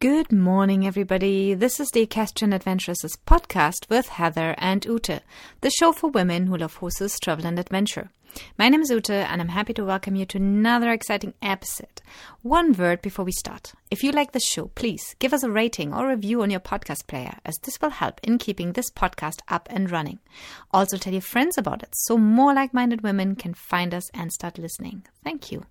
Good morning, everybody. This is the Equestrian Adventuresses podcast with Heather and Ute, the show for women who love horses, travel, and adventure. My name is Ute, and I'm happy to welcome you to another exciting episode. One word before we start. If you like the show, please give us a rating or review on your podcast player, as this will help in keeping this podcast up and running. Also, tell your friends about it so more like minded women can find us and start listening. Thank you.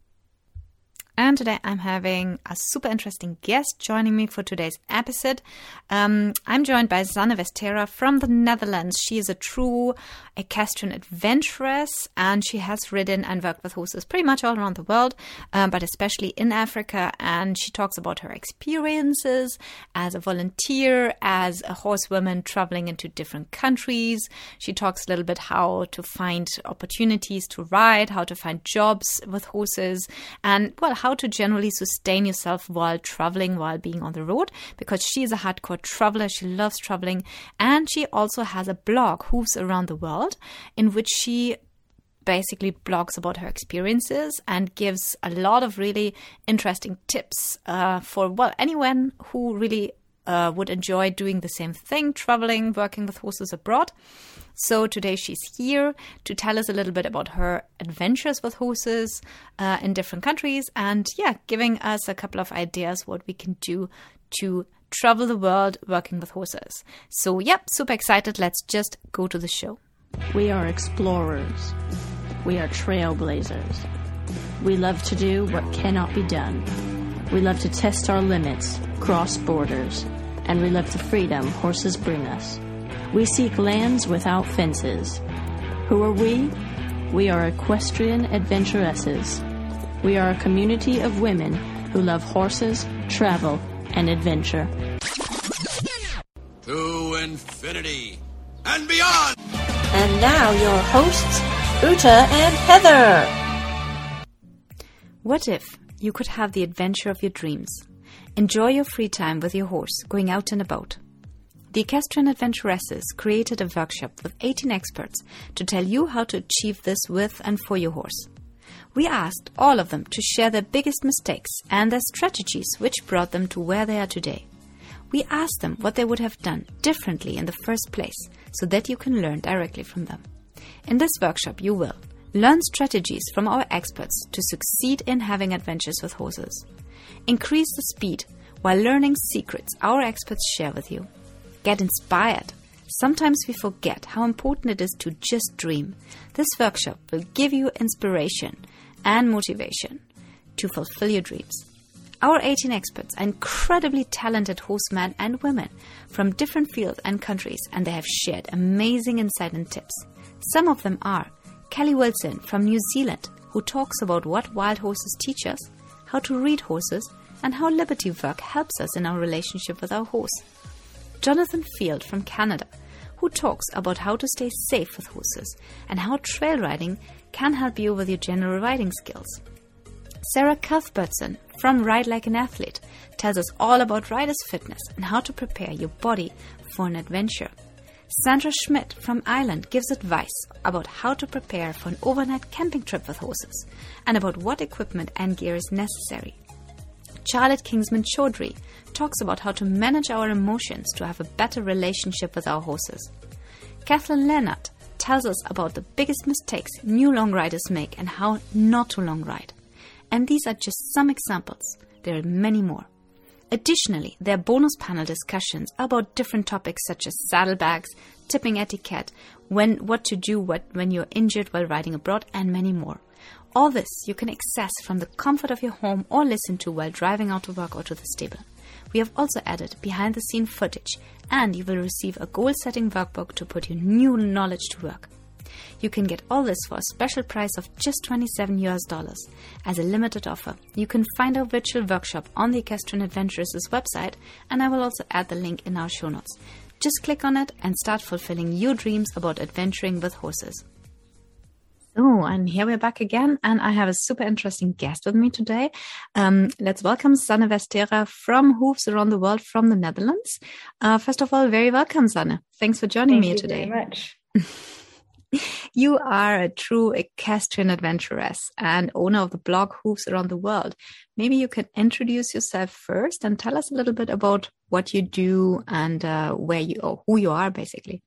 And today I'm having a super interesting guest joining me for today's episode. Um, I'm joined by Sanne Westera from the Netherlands. She is a true equestrian adventuress and she has ridden and worked with horses pretty much all around the world, um, but especially in Africa. And she talks about her experiences as a volunteer, as a horsewoman traveling into different countries. She talks a little bit how to find opportunities to ride, how to find jobs with horses, and well, how how to generally sustain yourself while traveling, while being on the road, because she is a hardcore traveler. She loves traveling. And she also has a blog, Hooves Around the World, in which she basically blogs about her experiences and gives a lot of really interesting tips uh, for, well, anyone who really uh, would enjoy doing the same thing, traveling, working with horses abroad. So today she's here to tell us a little bit about her adventures with horses uh, in different countries and, yeah, giving us a couple of ideas what we can do to travel the world working with horses. So, yep, super excited. Let's just go to the show. We are explorers. We are trailblazers. We love to do what cannot be done. We love to test our limits, cross borders, and we love the freedom horses bring us. We seek lands without fences. Who are we? We are equestrian adventuresses. We are a community of women who love horses, travel, and adventure. To infinity and beyond! And now your hosts, Ute and Heather. What if you could have the adventure of your dreams? Enjoy your free time with your horse, going out and about. The Equestrian Adventuresses created a workshop with 18 experts to tell you how to achieve this with and for your horse. We asked all of them to share their biggest mistakes and their strategies which brought them to where they are today. We asked them what they would have done differently in the first place so that you can learn directly from them. In this workshop, you will learn strategies from our experts to succeed in having adventures with horses, increase the speed while learning secrets our experts share with you Get inspired. Sometimes we forget how important it is to just dream. This workshop will give you inspiration and motivation to fulfill your dreams. Our 18 experts are incredibly talented horsemen and women from different fields and countries, and they have shared amazing insight and tips. Some of them are Kelly Wilson from New Zealand, who talks about what wild horses teach us, how to read horses, and how liberty work helps us in our relationship with our horse. Jonathan Field from Canada, who talks about how to stay safe with horses and how trail riding can help you with your general riding skills. Sarah Cuthbertson from Ride Like an Athlete tells us all about rider's fitness and how to prepare your body for an adventure. Sandra Schmidt from Ireland gives advice about how to prepare for an overnight camping trip with horses and about what equipment and gear is necessary. Charlotte Kingsman Chaudhry talks about how to manage our emotions to have a better relationship with our horses. Kathleen Leonard tells us about the biggest mistakes new long riders make and how not to long ride. And these are just some examples. There are many more. Additionally, there are bonus panel discussions about different topics such as saddlebags, tipping etiquette, when what to do what, when you're injured while riding abroad, and many more. All this you can access from the comfort of your home or listen to while driving out to work or to the stable. We have also added behind the scene footage, and you will receive a goal setting workbook to put your new knowledge to work. You can get all this for a special price of just 27 US dollars. As a limited offer, you can find our virtual workshop on the Equestrian Adventurers' website, and I will also add the link in our show notes. Just click on it and start fulfilling your dreams about adventuring with horses. Oh, and here we're back again, and I have a super interesting guest with me today. Um, let's welcome Sanne Westera from Hooves Around the World from the Netherlands. Uh, first of all, very welcome, Sanne. Thanks for joining Thank me today. Very much. You are a true equestrian adventuress and owner of the blog Hooves Around the World. Maybe you can introduce yourself first and tell us a little bit about what you do and uh, where you or who you are, basically.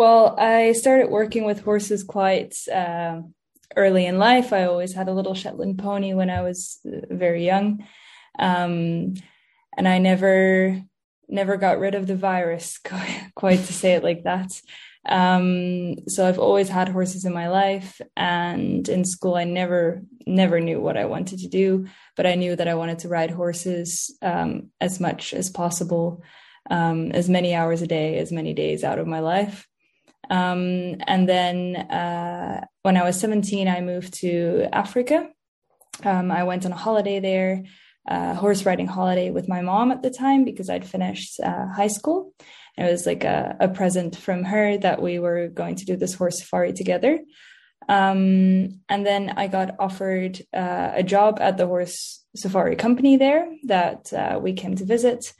Well, I started working with horses quite uh, early in life. I always had a little Shetland pony when I was uh, very young, um, and I never never got rid of the virus. Quite to say it like that. Um, so I've always had horses in my life, and in school I never never knew what I wanted to do, but I knew that I wanted to ride horses um, as much as possible, um, as many hours a day, as many days out of my life. Um, and then uh, when I was 17, I moved to Africa. Um, I went on a holiday there, a horse riding holiday with my mom at the time because I'd finished uh, high school. It was like a, a present from her that we were going to do this horse safari together. Um, and then I got offered uh, a job at the horse safari company there that uh, we came to visit.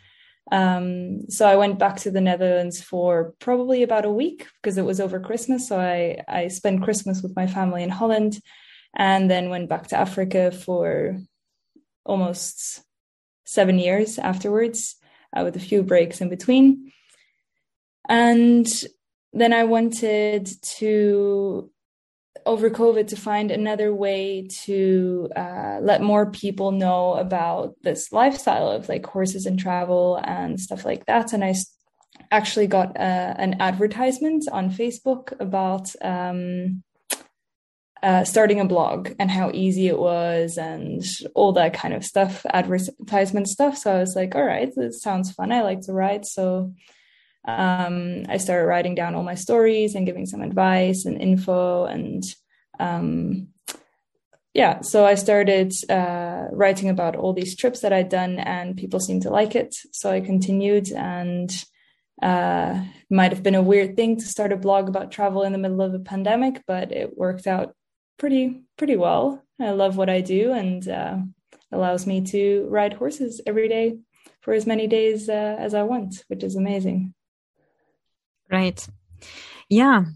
Um, so I went back to the Netherlands for probably about a week because it was over Christmas. So I, I spent Christmas with my family in Holland and then went back to Africa for almost seven years afterwards uh, with a few breaks in between. And then I wanted to, over COVID, to find another way to uh, let more people know about this lifestyle of like horses and travel and stuff like that. And I actually got uh, an advertisement on Facebook about um, uh, starting a blog and how easy it was and all that kind of stuff, advertisement stuff. So I was like, all right, this sounds fun. I like to write. So um, I started writing down all my stories and giving some advice and info. And um, yeah, so I started uh, writing about all these trips that I'd done, and people seemed to like it. So I continued, and uh, might have been a weird thing to start a blog about travel in the middle of a pandemic, but it worked out pretty pretty well. I love what I do, and uh, allows me to ride horses every day for as many days uh, as I want, which is amazing. Right. Yeah.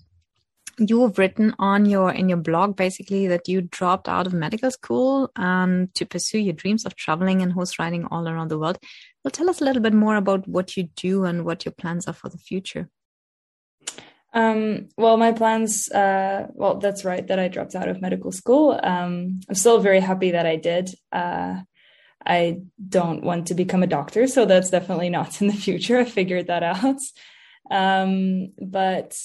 You have written on your in your blog basically that you dropped out of medical school um, to pursue your dreams of traveling and horse riding all around the world. Well, tell us a little bit more about what you do and what your plans are for the future. Um, well, my plans, uh, well, that's right, that I dropped out of medical school. Um, I'm still very happy that I did. Uh, I don't want to become a doctor, so that's definitely not in the future. I figured that out. Um, but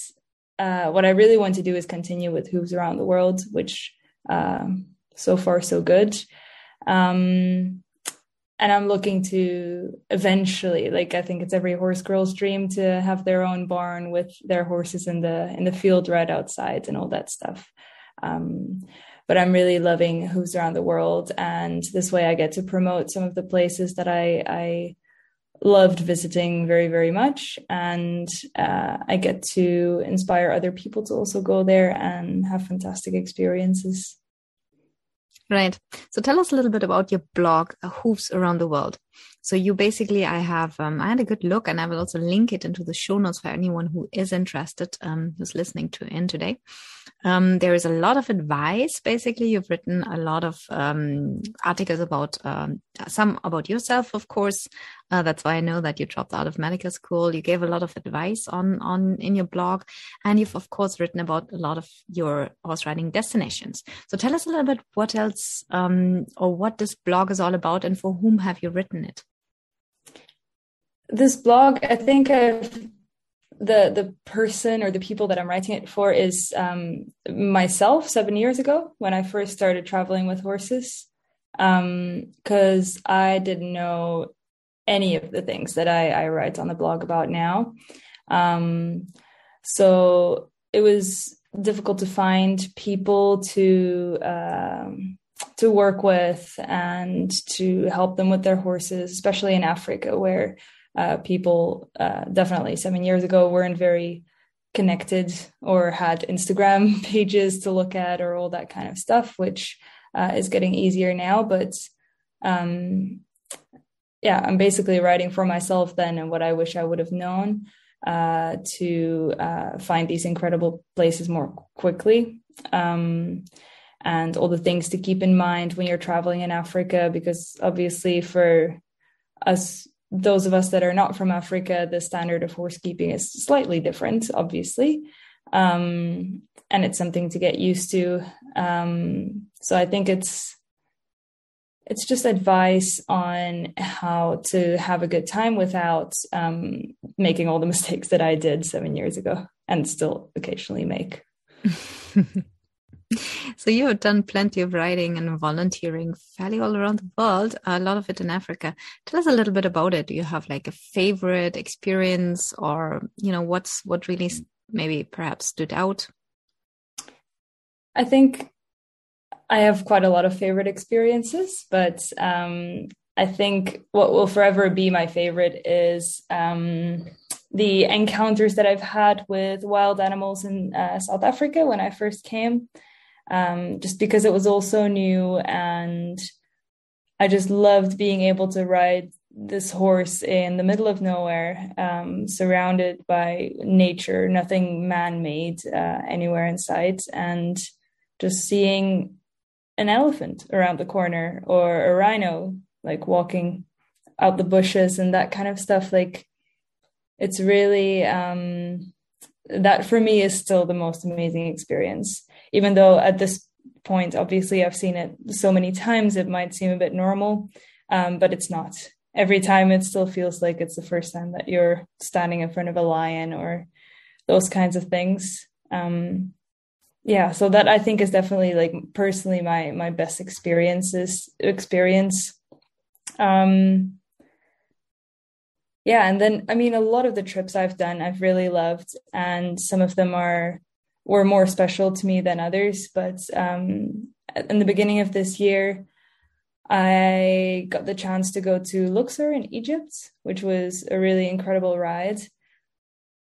uh, what I really want to do is continue with Hooves Around the World, which uh, so far so good. Um, and I'm looking to eventually, like I think it's every horse girl's dream to have their own barn with their horses in the in the field right outside and all that stuff. Um, but I'm really loving Hooves Around the World, and this way I get to promote some of the places that I I loved visiting very very much. And uh, i get to inspire other people to also go there and have fantastic experiences. Right. So tell us a little bit about your blog hooves around the world so you basically i have um, i had a good look and i will also link it into the show notes for anyone who is interested um, who's listening to in today um, there is a lot of advice. Basically, you've written a lot of um, articles about um, some about yourself, of course. Uh, that's why I know that you dropped out of medical school. You gave a lot of advice on on in your blog, and you've of course written about a lot of your horse riding destinations. So tell us a little bit what else um, or what this blog is all about, and for whom have you written it? This blog, I think I've the the person or the people that I'm writing it for is um, myself seven years ago when I first started traveling with horses because um, I didn't know any of the things that I, I write on the blog about now. Um, so it was difficult to find people to um, to work with and to help them with their horses, especially in Africa where uh, people uh, definitely seven years ago weren't very connected or had Instagram pages to look at or all that kind of stuff, which uh, is getting easier now. But um, yeah, I'm basically writing for myself then and what I wish I would have known. uh, to uh, find these incredible places more quickly. Um, and all the things to keep in mind when you're traveling in Africa, because obviously, for us, those of us that are not from Africa, the standard of horse keeping is slightly different, obviously. Um, and it's something to get used to. Um, so I think it's it's just advice on how to have a good time without um, making all the mistakes that I did seven years ago and still occasionally make. so you have done plenty of writing and volunteering fairly all around the world, a lot of it in Africa. Tell us a little bit about it. Do you have like a favorite experience or, you know, what's what really maybe perhaps stood out? I think I have quite a lot of favorite experiences, but um, I think what will forever be my favorite is um, the encounters that I've had with wild animals in uh, South Africa when I first came, um, just because it was all so new. And I just loved being able to ride this horse in the middle of nowhere, um, surrounded by nature, nothing man made uh, anywhere in sight, and just seeing an elephant around the corner or a rhino like walking out the bushes and that kind of stuff like it's really um that for me is still the most amazing experience. Even though at this point obviously i've seen it so many times it might seem a bit normal um, but it's not. Every time it still feels like it's the first time that you're standing in front of a lion or those kinds of things. Um, yeah so that i think is definitely like personally my my best experiences experience. Um yeah and then i mean a lot of the trips i've done i've really loved and some of them are were more special to me than others but um in the beginning of this year i got the chance to go to luxor in egypt which was a really incredible ride.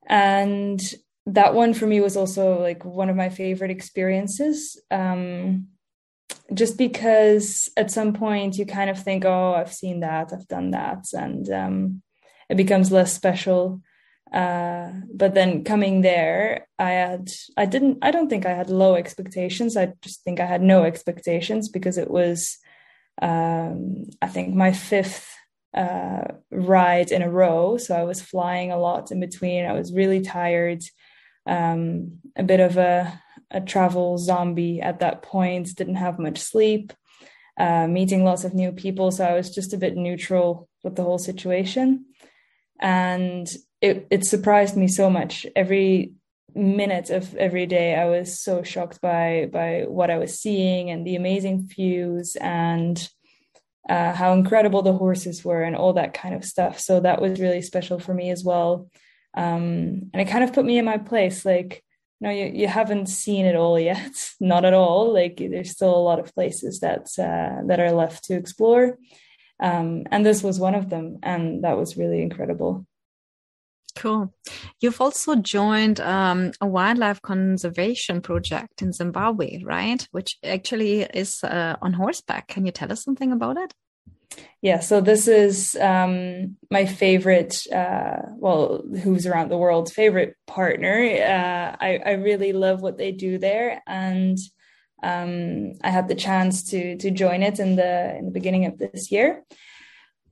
And that one for me was also like one of my favorite experiences um, just because at some point you kind of think oh i've seen that i've done that and um, it becomes less special. Uh, but then coming there i had i didn't i don't think i had low expectations. I just think i had no expectations because it was um, i think my fifth uh, ride in a row. So i was flying a lot in between. I was really tired. Um, a bit of a, a travel zombie at that point, didn't have much sleep, uh, meeting lots of new people. So I was just a bit neutral with the whole situation. And it, it surprised me so much. Every minute of every day, I was so shocked by, by what I was seeing and the amazing views and uh, how incredible the horses were and all that kind of stuff. So that was really special for me as well. Um, and it kind of put me in my place. Like no you, you haven't seen it all yet. Not at all. Like there's still a lot of places that uh, that are left to explore um, and this was one of them and that was really incredible Cool. You've also joined um, a wildlife conservation project in Zimbabwe, right? Which actually is uh, on horseback. Can you tell us something about it? yeah so this is um, my favorite uh, well Hooves Around the World's favorite partner uh, I, I really love what they do there and um, i had the chance to to join it in the in the beginning of this year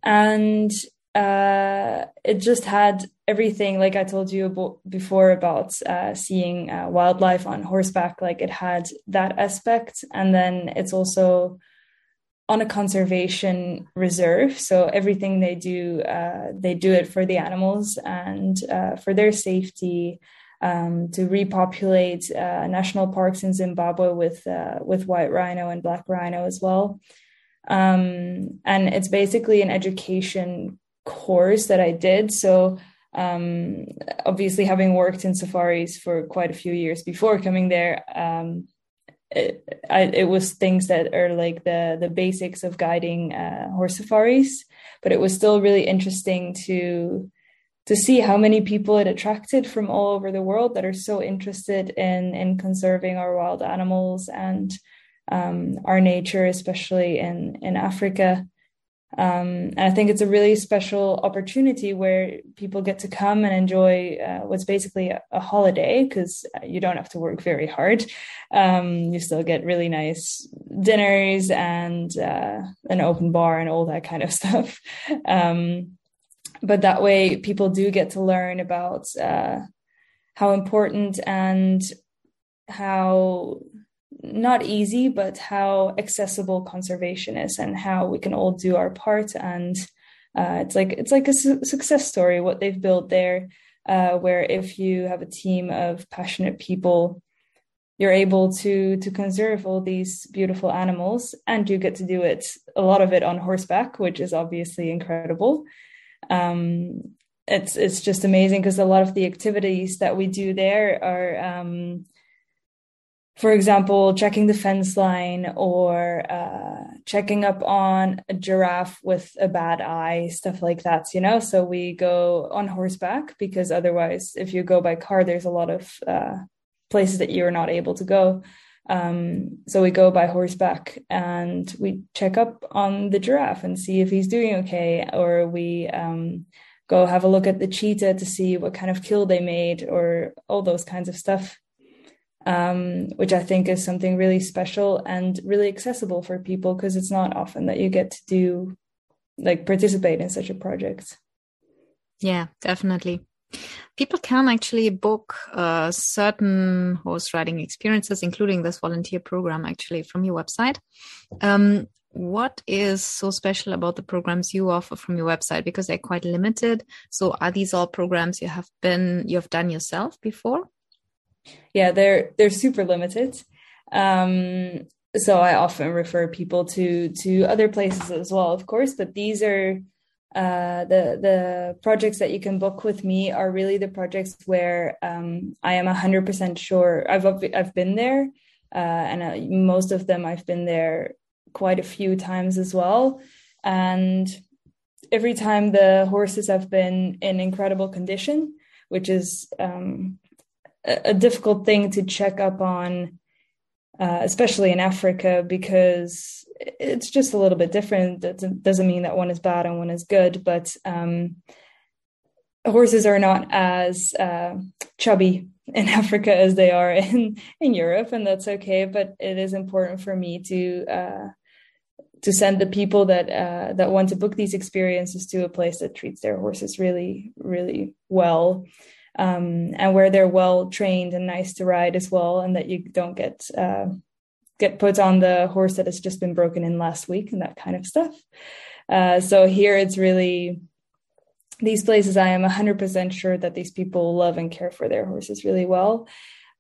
and uh, it just had everything like i told you about, before about uh, seeing uh, wildlife on horseback like it had that aspect and then it's also on a conservation reserve. So everything they do, uh, they do it for the animals and uh, for their safety. Um, to repopulate uh, national parks in Zimbabwe with uh, with white rhino and black rhino as well, um, and it's basically an education course that I did. So um, obviously, having worked in safaris for quite a few years before coming there, um, it, I, it was things that are like the the basics of guiding uh, horse safaris, but it was still really interesting to to see how many people it attracted from all over the world that are so interested in in conserving our wild animals and um, our nature, especially in in Africa. Um, and I think it's a really special opportunity where people get to come and enjoy uh, what's basically a, a holiday because you don't have to work very hard. Um, you still get really nice dinners and uh, an open bar and all that kind of stuff. Um, but that way, people do get to learn about uh, how important and how not easy, but how accessible conservation is and how we can all do our part. And uh, it's like it's like a su- success story what they've built there, uh, where if you have a team of passionate people, you're able to to conserve all these beautiful animals, and you get to do it a lot of it on horseback, which is obviously incredible. Um, it's it's just amazing because a lot of the activities that we do there are um, for example, checking the fence line or uh, checking up on a giraffe with a bad eye, stuff like that, you know? So we go on horseback because otherwise, if you go by car, there's a lot of uh, places that you're not able to go. Um, so we go by horseback and we check up on the giraffe and see if he's doing okay, or we um, go have a look at the cheetah to see what kind of kill they made, or all those kinds of stuff um, which I think is something really special and really accessible for people because it's not often that you get to do like participate in such a project. Yeah, definitely. People can actually book uh, certain horse riding experiences, including this volunteer program, actually, from your website. Um, what is so special about the programs you offer from your website? Because they're quite limited. So, are these all programs you have been you have done yourself before? yeah, they're they're super limited. Um, so I often refer people to to other places as well, of course. But these are uh, the the projects that you can book with me are really the projects where um, I am hundred percent sure I've I've been there, uh, and uh, most of them I've been there quite a few times as well, and every time the horses have been in incredible condition, which is um, a, difficult thing to check up on, uh, especially in Africa, because it's just a little bit different. That doesn't mean that one is bad and one is good, but um, horses are not as uh, chubby in Africa as they are in in Europe, and that's okay. But it is important for me to uh, to send the people that uh, that want to book these experiences to a place that treats their horses really, really well um, and where they're well trained and nice to ride as well, and that you don't get uh, get put on the horse that has just been broken in last week and that kind of stuff. Uh, so here it's really these places. I am 100% sure that these people love and care for their horses really well,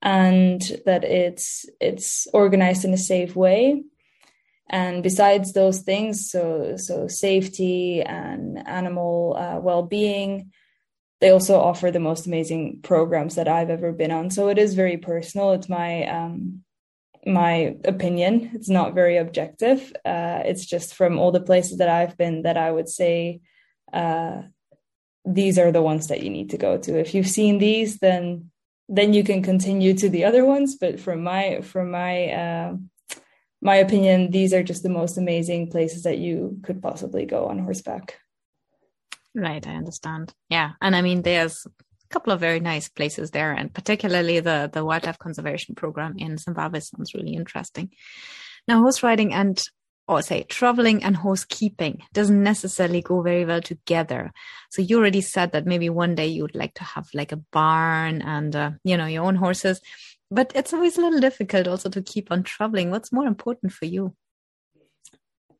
and that it's it's organized in a safe way. And besides those things, so so safety and animal uh, well being they also offer the most amazing programs that I've ever been on. So it is very personal. It's my um, my opinion. It's not very objective. Uh, it's just from all the places that I've been that I would say uh, these are the ones that you need to go to. If you've seen these, then then you can continue to the other ones. But from my from my uh, my opinion, these are just the most amazing places that you could possibly go on horseback. Right, I understand. Yeah, and I mean, there's a couple of very nice places there, and particularly the the wildlife conservation program in Zimbabwe sounds really interesting. Now, horse riding and or say traveling and horse keeping doesn't necessarily go very well together. So you already said that maybe one day you would like to have like a barn and uh, you know your own horses, but it's always a little difficult also to keep on traveling. What's more important for you?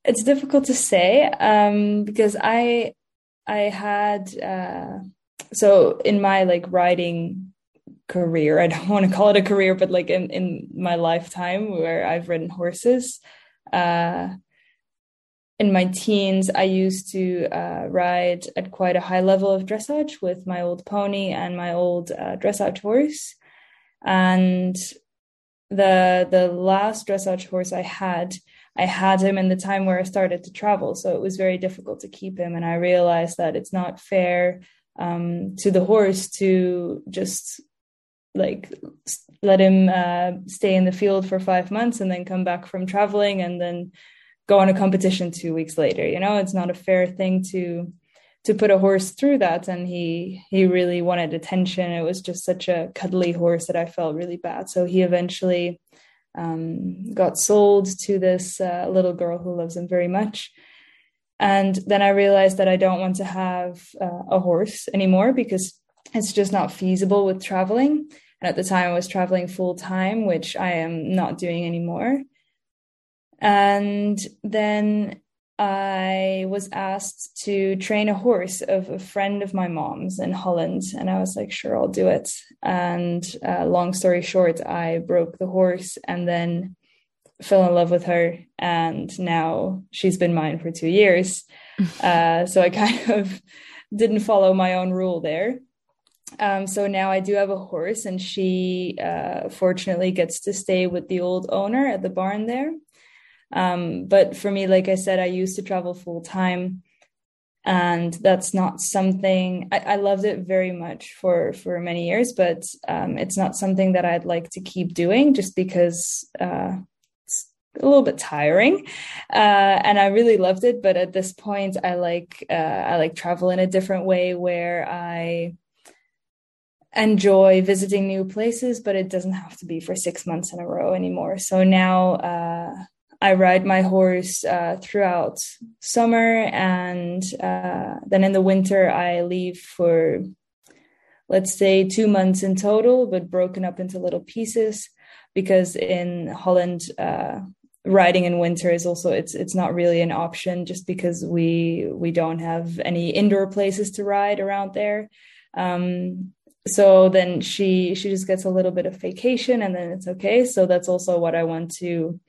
It's difficult to say um, because I I had uh, so in my like writing career, I don't want to call it a career, but like in in my lifetime where I've ridden horses. Uh, in my teens, I used to uh, ride at quite a high level of dressage with my old pony and my old uh, dressage horse. And the the last dressage horse I had I had him in the time where I started to travel. So it was very difficult to keep him. And I realized that it's not fair um, to the horse to just like let him uh, stay in the field for five months and then come back from traveling and then go on a competition two weeks later. You know, it's not a fair thing to to put a horse through that. And he he really wanted attention. It was just such a cuddly horse that i felt really bad. So he eventually um, got sold to this uh, little girl who loves him very much and then i realized that i don't want to have uh, a horse anymore because it's just not feasible with traveling and at the time i was traveling full time which i am not doing anymore and then I was asked to train a horse of a friend of my mom's in Holland. And I was like, sure, I'll do it. And uh, long story short, I broke the horse and then fell in love with her. And now she's been mine for two years. uh, so I kind of didn't follow my own rule there. Um, so now I do have a horse, and she uh, fortunately gets to stay with the old owner at the barn there. Um, but for me, like I said, I used to travel full time and that's not something I, I, loved it very much for for many years but um, it's not something that i'd like to keep doing just because uh, a little bit tiring uh, and i really loved it but at this point i like uh, i like travel in a different way where i enjoy visiting new places but it doesn't have to be for six months in a row anymore so now uh, I ride my horse uh, throughout summer, and uh, then in the winter I leave for, let's say, two months in total, but broken up into little pieces. Because in Holland, uh, riding in winter is also it's it's not really an option, just because we we don't have any indoor places to ride around there. Um, so then she she just gets a little bit of vacation, and then it's okay. So that's also what I want to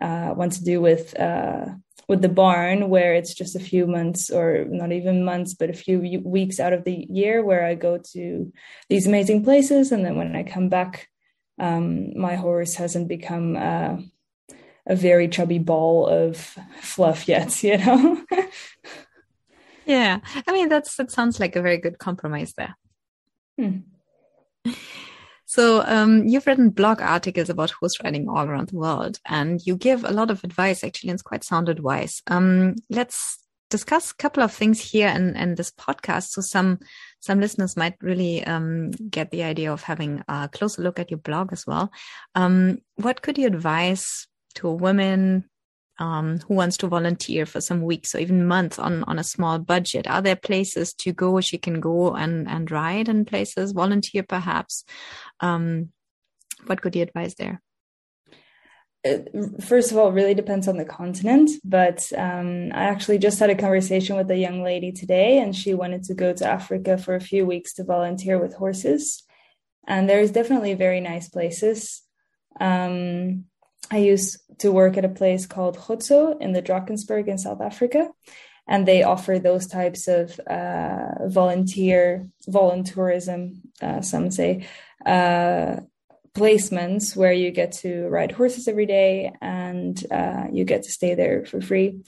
uh, want to do with uh, with the barn, where it's just a few months or not even months, but a few weeks out of the year where I go to these amazing places, and then when I come back, um, my horse hasn't become uh, a very chubby ball of fluff yet, you know. yeah, I mean that's that sounds like a very good compromise there. Hmm. So um, you've written blog articles about horse riding all around the world, and you give a lot of advice. Actually, and it's quite sound advice. Um, let's discuss a couple of things here in, in this podcast, so some some listeners might really um, get the idea of having a closer look at your blog as well. Um, what could you advise to a woman um, who wants to volunteer for some weeks or even months on on a small budget? Are there places to go she can go and and ride in places, volunteer perhaps? Um, what could you advise there? Uh, first of all, it really depends on the continent. But um, I actually just had a conversation with a young lady today, and she wanted to go to Africa for a few weeks to volunteer with horses. And there's definitely very nice places. Um, I used to work at a place called Khotso in the Drakensberg in South Africa, and they offer those types of uh, volunteer voluntourism, uh, some say, uh, placements where you get to ride horses every day and uh, you get to stay there for free.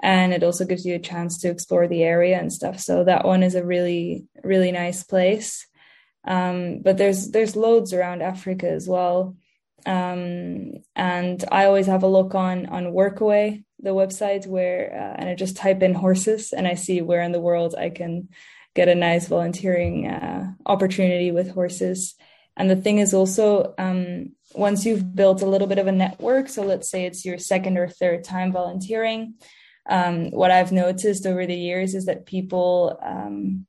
And it also gives you a chance to explore the area and stuff. So that one is a really, really nice place. Um, but there's there's loads around Africa as well. Um, and I always have a look on on Workaway, the website where, uh, and I just type in horses and I see where in the world I can get a nice volunteering uh, opportunity with horses. And the thing is also, um, once you've built a little bit of a network, so let's say it's your second or third time volunteering, um, what I've noticed over the years is that people, um,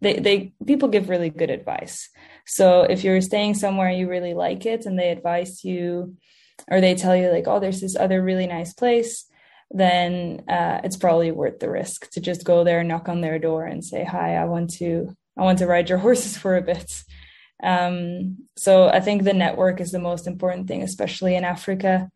they, they people give really good advice. So if you're staying somewhere you really like it and they advise you, or they tell you like, oh, there's this other really nice place, then uh, it's probably worth the risk to just go there, knock on their door, and say, hi, I want to I want to ride your horses for a bit. Um, so I think the network is the most important thing, especially in Africa.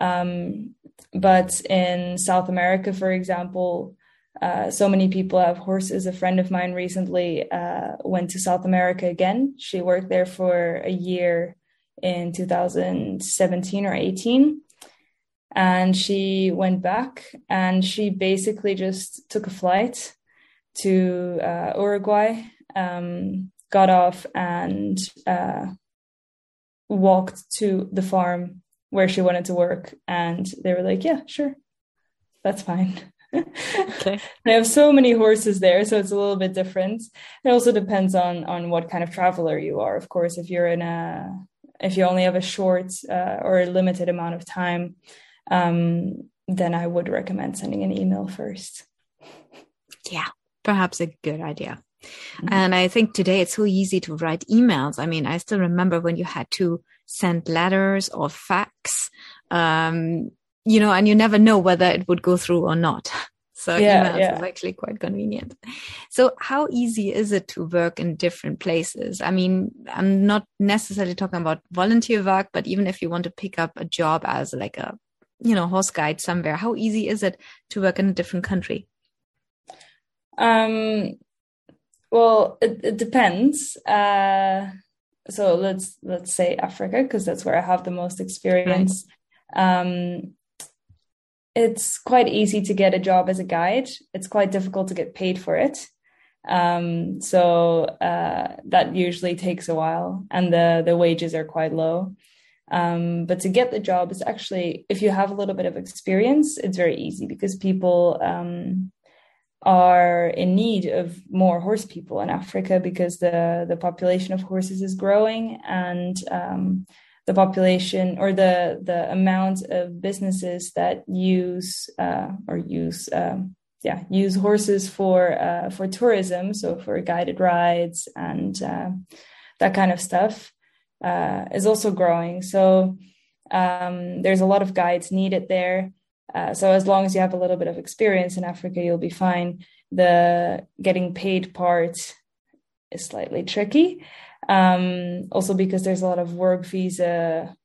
Um, but in South America, for example, uh, so many people have horses. A friend of mine recently uh, went to South America again. She worked there for a year in 2017 or 18. And she went back and she basically just took a flight to uh, Uruguay um, got off and uh, walked to the farm where she wanted to work. And they were like, yeah, sure, that's fine. Okay. I have so many horses there, so it's a little bit different. It also depends on on what kind of traveler you are. Of course, if you're in a if you only have a short uh, or a limited amount of time, um, then I would recommend sending an email first. Yeah, perhaps a good idea. Mm-hmm. And I think today it's so easy to write emails. I mean, I still remember when you had to send letters or fax, um, you know, and you never know whether it would go through or not. So yeah, emails yeah. is actually quite convenient. So how easy is it to work in different places? I mean, I'm not necessarily talking about volunteer work, but even if you want to pick up a job as like a, you know, horse guide somewhere, how easy is it to work in a different country? Um, well, it, it depends. Uh, so let's let's say Africa because that's where I have the most experience. Right. Um, it's quite easy to get a job as a guide. It's quite difficult to get paid for it. Um, so uh, that usually takes a while, and the the wages are quite low. Um, but to get the job is actually, if you have a little bit of experience, it's very easy because people um, are in need of more horse people in Africa because the the population of horses is growing and um, the population or the the amount of businesses that use uh, or use um, yeah use horses for uh, for tourism so for guided rides and uh, that kind of stuff uh, is also growing. So um, there's a lot of guides needed there. Uh, so as long as you have a little bit of experience in Africa, you'll be fine. The getting paid part is slightly tricky, um, also because there's a lot of work visa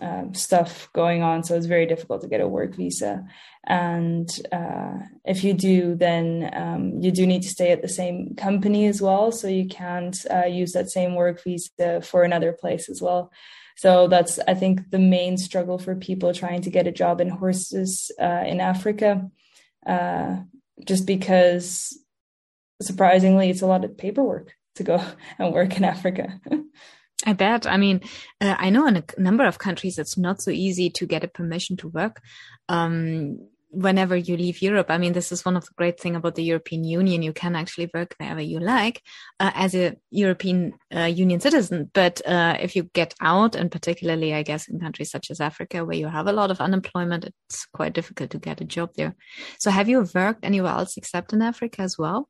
um, stuff going on, so it's very difficult to get a work visa. And uh, if you do, then um, you do need to stay at the same company as well, so you can't uh, use that same work visa for another place as well. So that's, I think, the main struggle for people trying to get a job in horses uh, in Africa, uh, just because surprisingly, it's a lot of paperwork to go and work in Africa. I bet. I mean, uh, I know in a number of countries it's not so easy to get a permission to work. Um, whenever you leave Europe. I mean, this is one of the great thing about the European Union. You can actually work wherever you like uh, as a European uh, Union citizen. But uh, if you get out, and particularly, I guess, in countries such as Africa, where you have a lot of unemployment, it's quite difficult to get a job there. So, have you worked anywhere else except in Africa as well?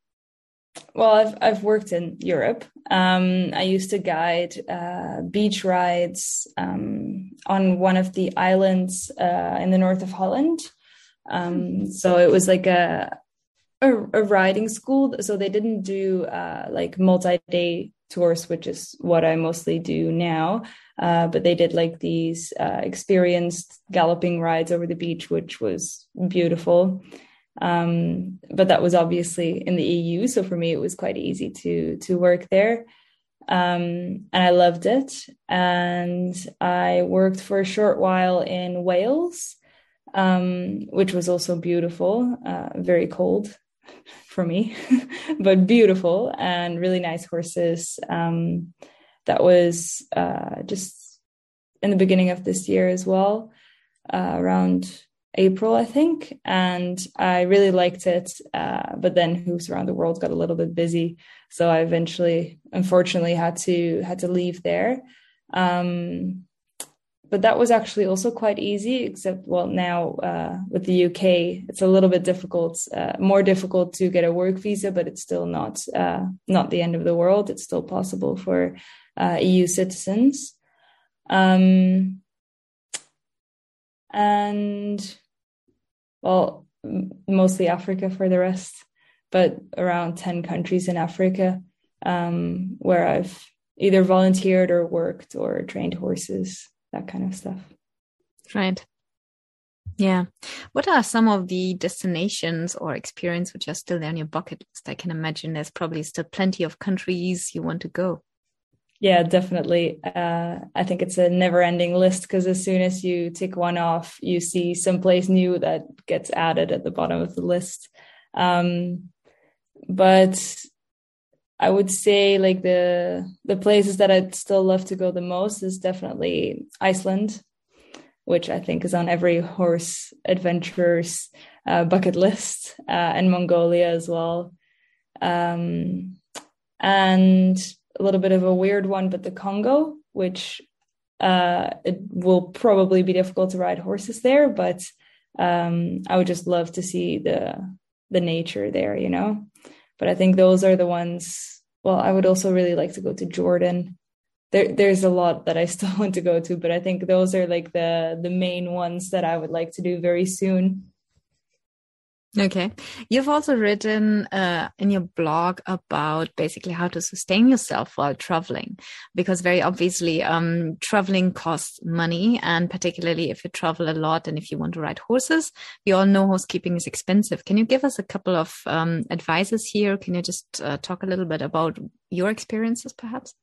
Well, I've I've worked in Europe. Um, I used to guide uh, beach rides um, on one of the islands uh, in the north of Holland. Um, so it was like a, a, a riding school. So they didn't do uh, like multi-day tours, which is what I mostly do now. Uh, but they did like these uh, experienced galloping rides over the beach, which was beautiful. Um, but that was obviously in the EU, so for me it was quite easy to to work there, um, and I loved it. And I worked for a short while in Wales, um, which was also beautiful, uh, very cold for me, but beautiful and really nice horses. Um, that was uh, just in the beginning of this year as well, uh, around April, I think. And I really liked it. Uh, but then Hooves Around the World got a little bit busy. So I eventually, unfortunately, had to had to leave there. Um, but that was actually also quite easy except well now uh, with the uk it's a little bit difficult uh, more difficult to get a work visa but it's still not uh, not the end of the world it's still possible for uh, eu citizens um, and well mostly africa for the rest but around 10 countries in africa um, where i've either volunteered or worked or trained horses that kind of stuff. Right. Yeah. What are some of the destinations or experience which are still there on your bucket list? I can imagine there's probably still plenty of countries you want to go. Yeah, definitely. Uh, I think it's a never ending list because as soon as you tick one off, you see someplace new that gets added at the bottom of the list. Um, but I would say like the the places that I'd still love to go the most is definitely Iceland. which I think is on every horse adventurer's uh, bucket list, uh, and Mongolia as well. Um, and a little bit of a weird one, but the Congo, which uh, it will probably be difficult to ride horses there, but um, I would just love to see the the nature there, you know. But I think those are the ones. Well, I would also really like to go to Jordan. There, there's a lot that I still want to go to, but I think those are like the the main ones that I would like to do very soon. Okay. You've also written uh, in your blog about basically how to sustain yourself while traveling, because very obviously, um, traveling costs money. And particularly if you travel a lot and if you want to ride horses, we all know housekeeping is expensive. Can you give us a couple of um, advices here? Can you just uh, talk a little bit about your experiences, perhaps?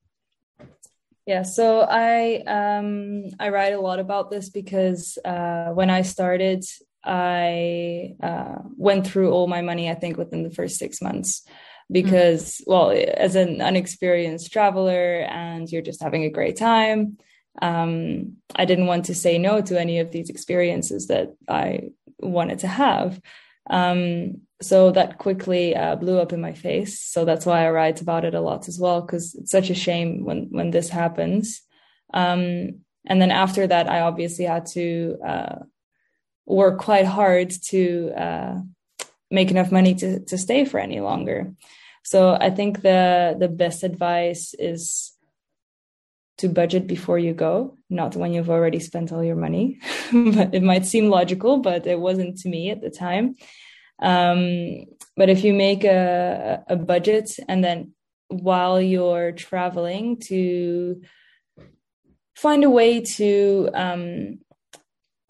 Yeah, so I um, I write a lot about this because uh, when I started I uh, went through all my money, I think, within the first six months because, mm-hmm. well, as an unexperienced traveler and you're just having a great time, um, I didn't want to say no to any of these experiences that I wanted to have. Um, so that quickly uh, blew up in my face. So that's why I write about it a lot as well, because it's such a shame when when this happens. Um, and then after that, I obviously had to uh, work quite hard to uh, make enough money to to stay for any longer. So I think the the best advice is to budget before you go, not when you've already spent all your money. but it might seem logical, but it wasn't to me at the time. Um, but if you make a, a budget and then while you're traveling to find a way to um,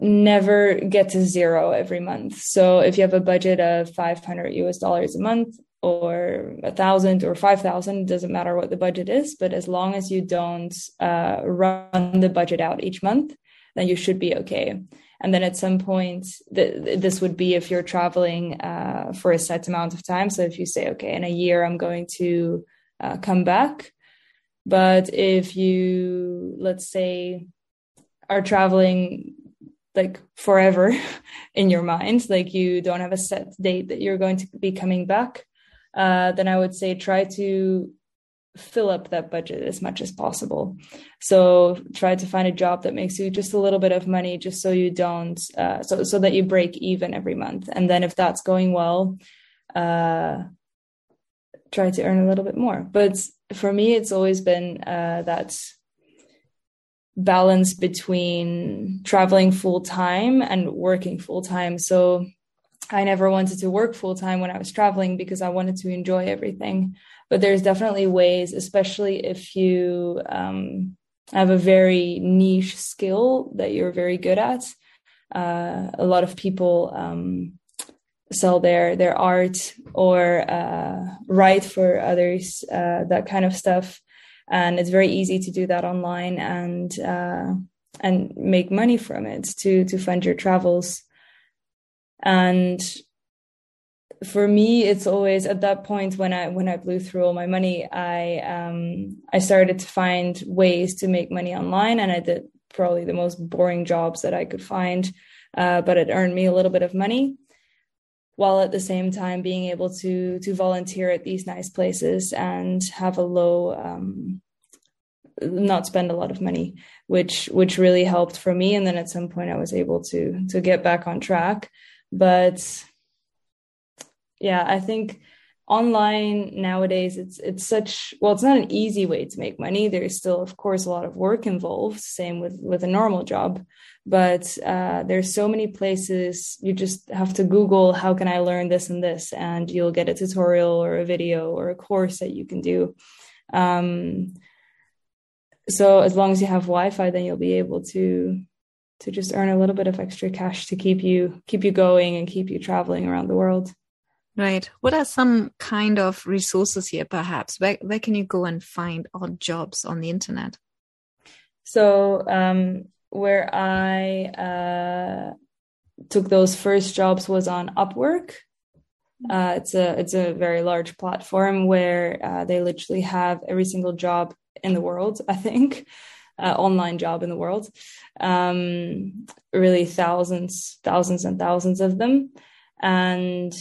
never get to zero every month. So if you have a budget of 500 US dollars a month or a thousand or 5,000, doesn't matter what the budget is, but as long as you don't uh, run the budget out each month, then you should be okay. And then at some point, th- this would be if you're traveling uh, for a set amount of time. So if you say, okay, in a year, I'm going to uh, come back. But if you, let's say, are traveling like forever in your mind like you don't have a set date that you're going to be coming back uh, then i would say try to fill up that budget as much as possible. So try to find a job that makes you just a little bit of money just so you don't uh, so so that you break even every month. And then if that's going well uh, try to earn a little bit more. But for me it's always been uh, that balance between traveling full time and working full time. So I never wanted to work full time when I was traveling because I wanted to enjoy everything. But there's definitely ways, especially if you um, have a very niche skill that you're very good at. Uh, a lot of people um, sell their their art or uh, write for others, uh, that kind of stuff and it's very easy to do that online and uh, and make money from it to to fund your travels. And for me it's always at that point when i when i blew through all my money i um i started to find ways to make money online and i did probably the most boring jobs that i could find uh, but it earned me a little bit of money while at the same time being able to to volunteer at these nice places and have a low um, not spend a lot of money which which really helped for me. And then at some point i was able to to get back on track. But yeah i think online nowadays it's it's such well it's not an easy way to make money. There's still of course a lot of work involved. Same with with a normal job but uh, there's so many places you just have to google how can i learn this and this and you'll get a tutorial or a video or a course that you can do um, so as long as you have wi-fi then you'll be able to to just earn a little bit of extra cash to keep you keep you going and keep you traveling around the world Right. What are some kind of resources here, perhaps? Where, where can you go and find odd jobs on the internet? So, um, where I uh, took those first jobs was on Upwork. Uh, it's a it's a very large platform where uh, they literally have every single job in the world. I think uh, online job in the world. Um, really, thousands, thousands, and thousands of them. And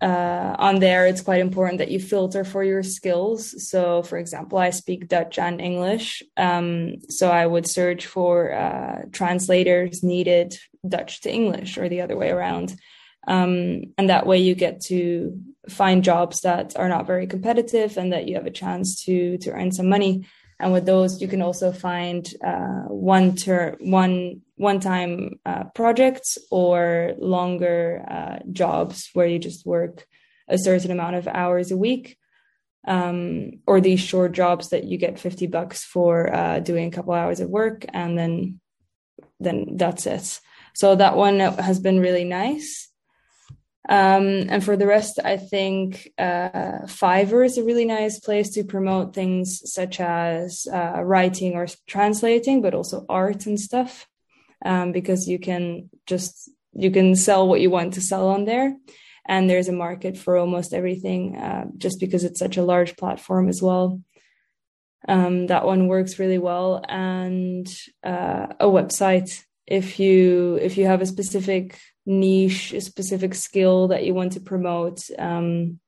uh, on there, it's quite important that you filter for your skills. So, for example, I speak Dutch and English. Um, so I would search for uh, translators needed Dutch to English or the other way around. Um, and that way you get to find jobs that are not very competitive and that you have a chance to to earn some money. And with those, you can also find uh, one ter- one one time uh, projects or longer uh, jobs where you just work a certain amount of hours a week. Um, or these short jobs that you get 50 bucks for uh, doing a couple hours of work and then then that's it so that one has been really nice um, and for the rest, I think uh, Fiverr is a really nice place to promote things such as uh, writing or translating, but also art and stuff, um, because you can just you can sell what you want to sell on there, and there's a market for almost everything, uh, just because it's such a large platform as well. Um, that one works really well, and uh, a website. If you if you have a specific niche, specific skill that you want to promote. Um,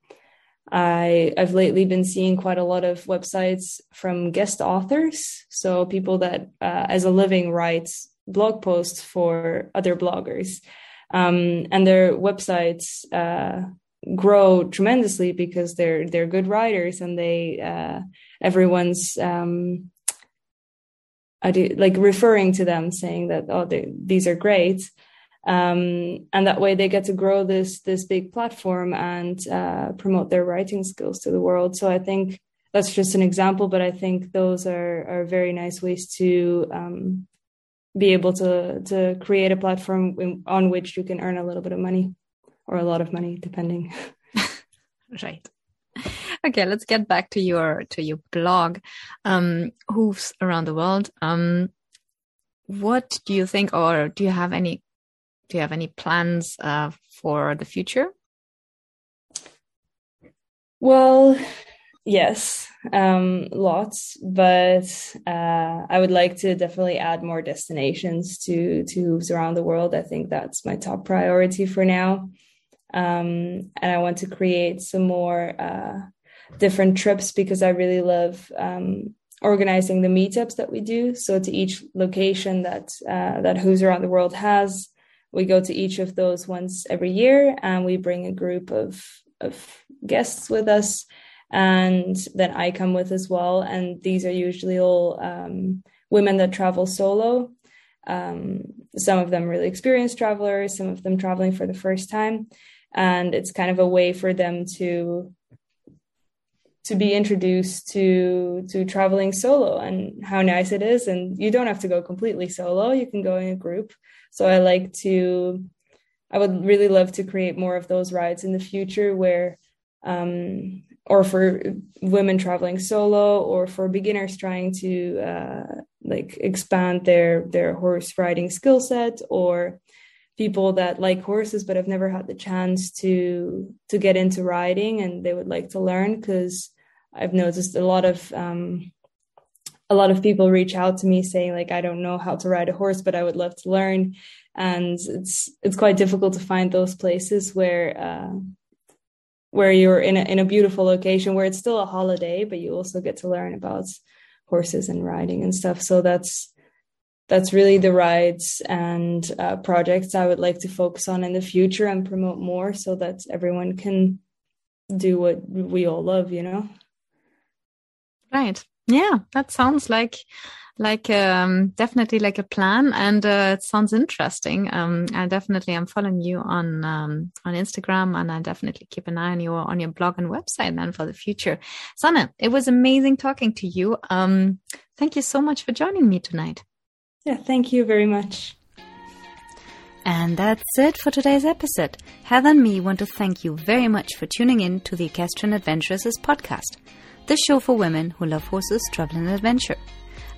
I I've lately been seeing quite a lot of websites from guest authors, so people that uh, as a living writes blog posts for other bloggers, um, and their websites uh, grow tremendously because they're they're good writers and they uh, everyone's um, I do like referring to them saying that oh they, these are great um, and that way they get to grow this this big platform and uh, promote their writing skills to the world. So I think that's just an example, but I think those are are very nice ways to um, be able to to create a platform in, on which you can earn a little bit of money or a lot of money, depending. right. Okay, let's get back to your to your blog, um, Hooves Around the World. Um, what do you think, or do you have any do you have any plans uh, for the future? Well, yes, um, lots, but uh, I would like to definitely add more destinations to to around the world. I think that's my top priority for now, um, and I want to create some more uh, different trips because I really love um, organizing the meetups that we do. So to each location that uh, that Hooves Around the World has, we go to each of those once every year and we bring a group of of guests with us. And then i come with as well. And these are usually all um, women that travel solo. Um, some of them really experienced travelers some of them traveling for the first time. And it's kind of a way for them to to be introduced to to traveling solo and how nice it is. And you don't have to go completely solo. You can go in a group. So I like to, I would really love to create more of those rides in the future where, um, or for women traveling solo or for beginners trying to uh, like expand their their horse riding skill set or people that like horses but have never had the chance to to get into riding and they would like to learn because I've noticed a lot of um, a lot of people reach out to me saying like I don't know how to ride a horse, but I would love to learn. And it's it's quite difficult to find those places where uh, where you're in a in a beautiful location where it's still a holiday, but you also get to learn about horses and riding and stuff. So that's that's really the rides and uh, projects I would like to focus on in the future and promote more, so that everyone can do what we all love. You know. Right. Yeah, that sounds like like um, definitely like a plan, and uh, it sounds interesting. Um, I definitely am following you on um, on Instagram, and I definitely keep an eye on your on your blog and website then for the future. Sanne it was amazing talking to you. Um, thank you so much for joining me tonight. Yeah, thank you very much. And that's it for today's episode. Heather and me want to thank you very much for tuning in to the Equestrian Adventuresses podcast the show for women who love horses, travel, and adventure.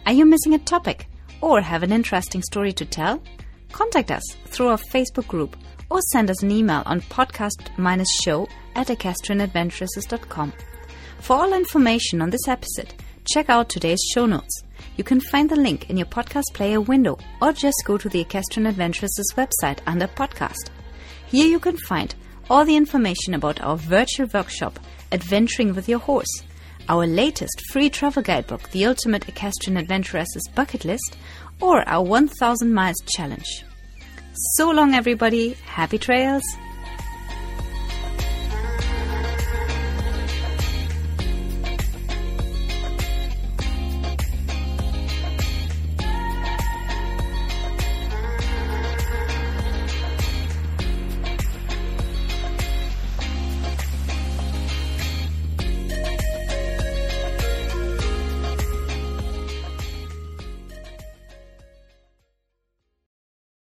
Are you missing a topic or have an interesting story to tell? Contact us through our Facebook group or send us an email on podcast-show at equestrianadventuresses.com. For all information on this episode, check out today's show notes. You can find the link in your podcast player window or just go to the Equestrian Adventuresses website under podcast. Here you can find all the information about our virtual workshop, Adventuring with Your Horse, our latest free travel guidebook, The Ultimate Equestrian Adventuress's Bucket List, or our 1000 Miles Challenge. So long, everybody. Happy trails.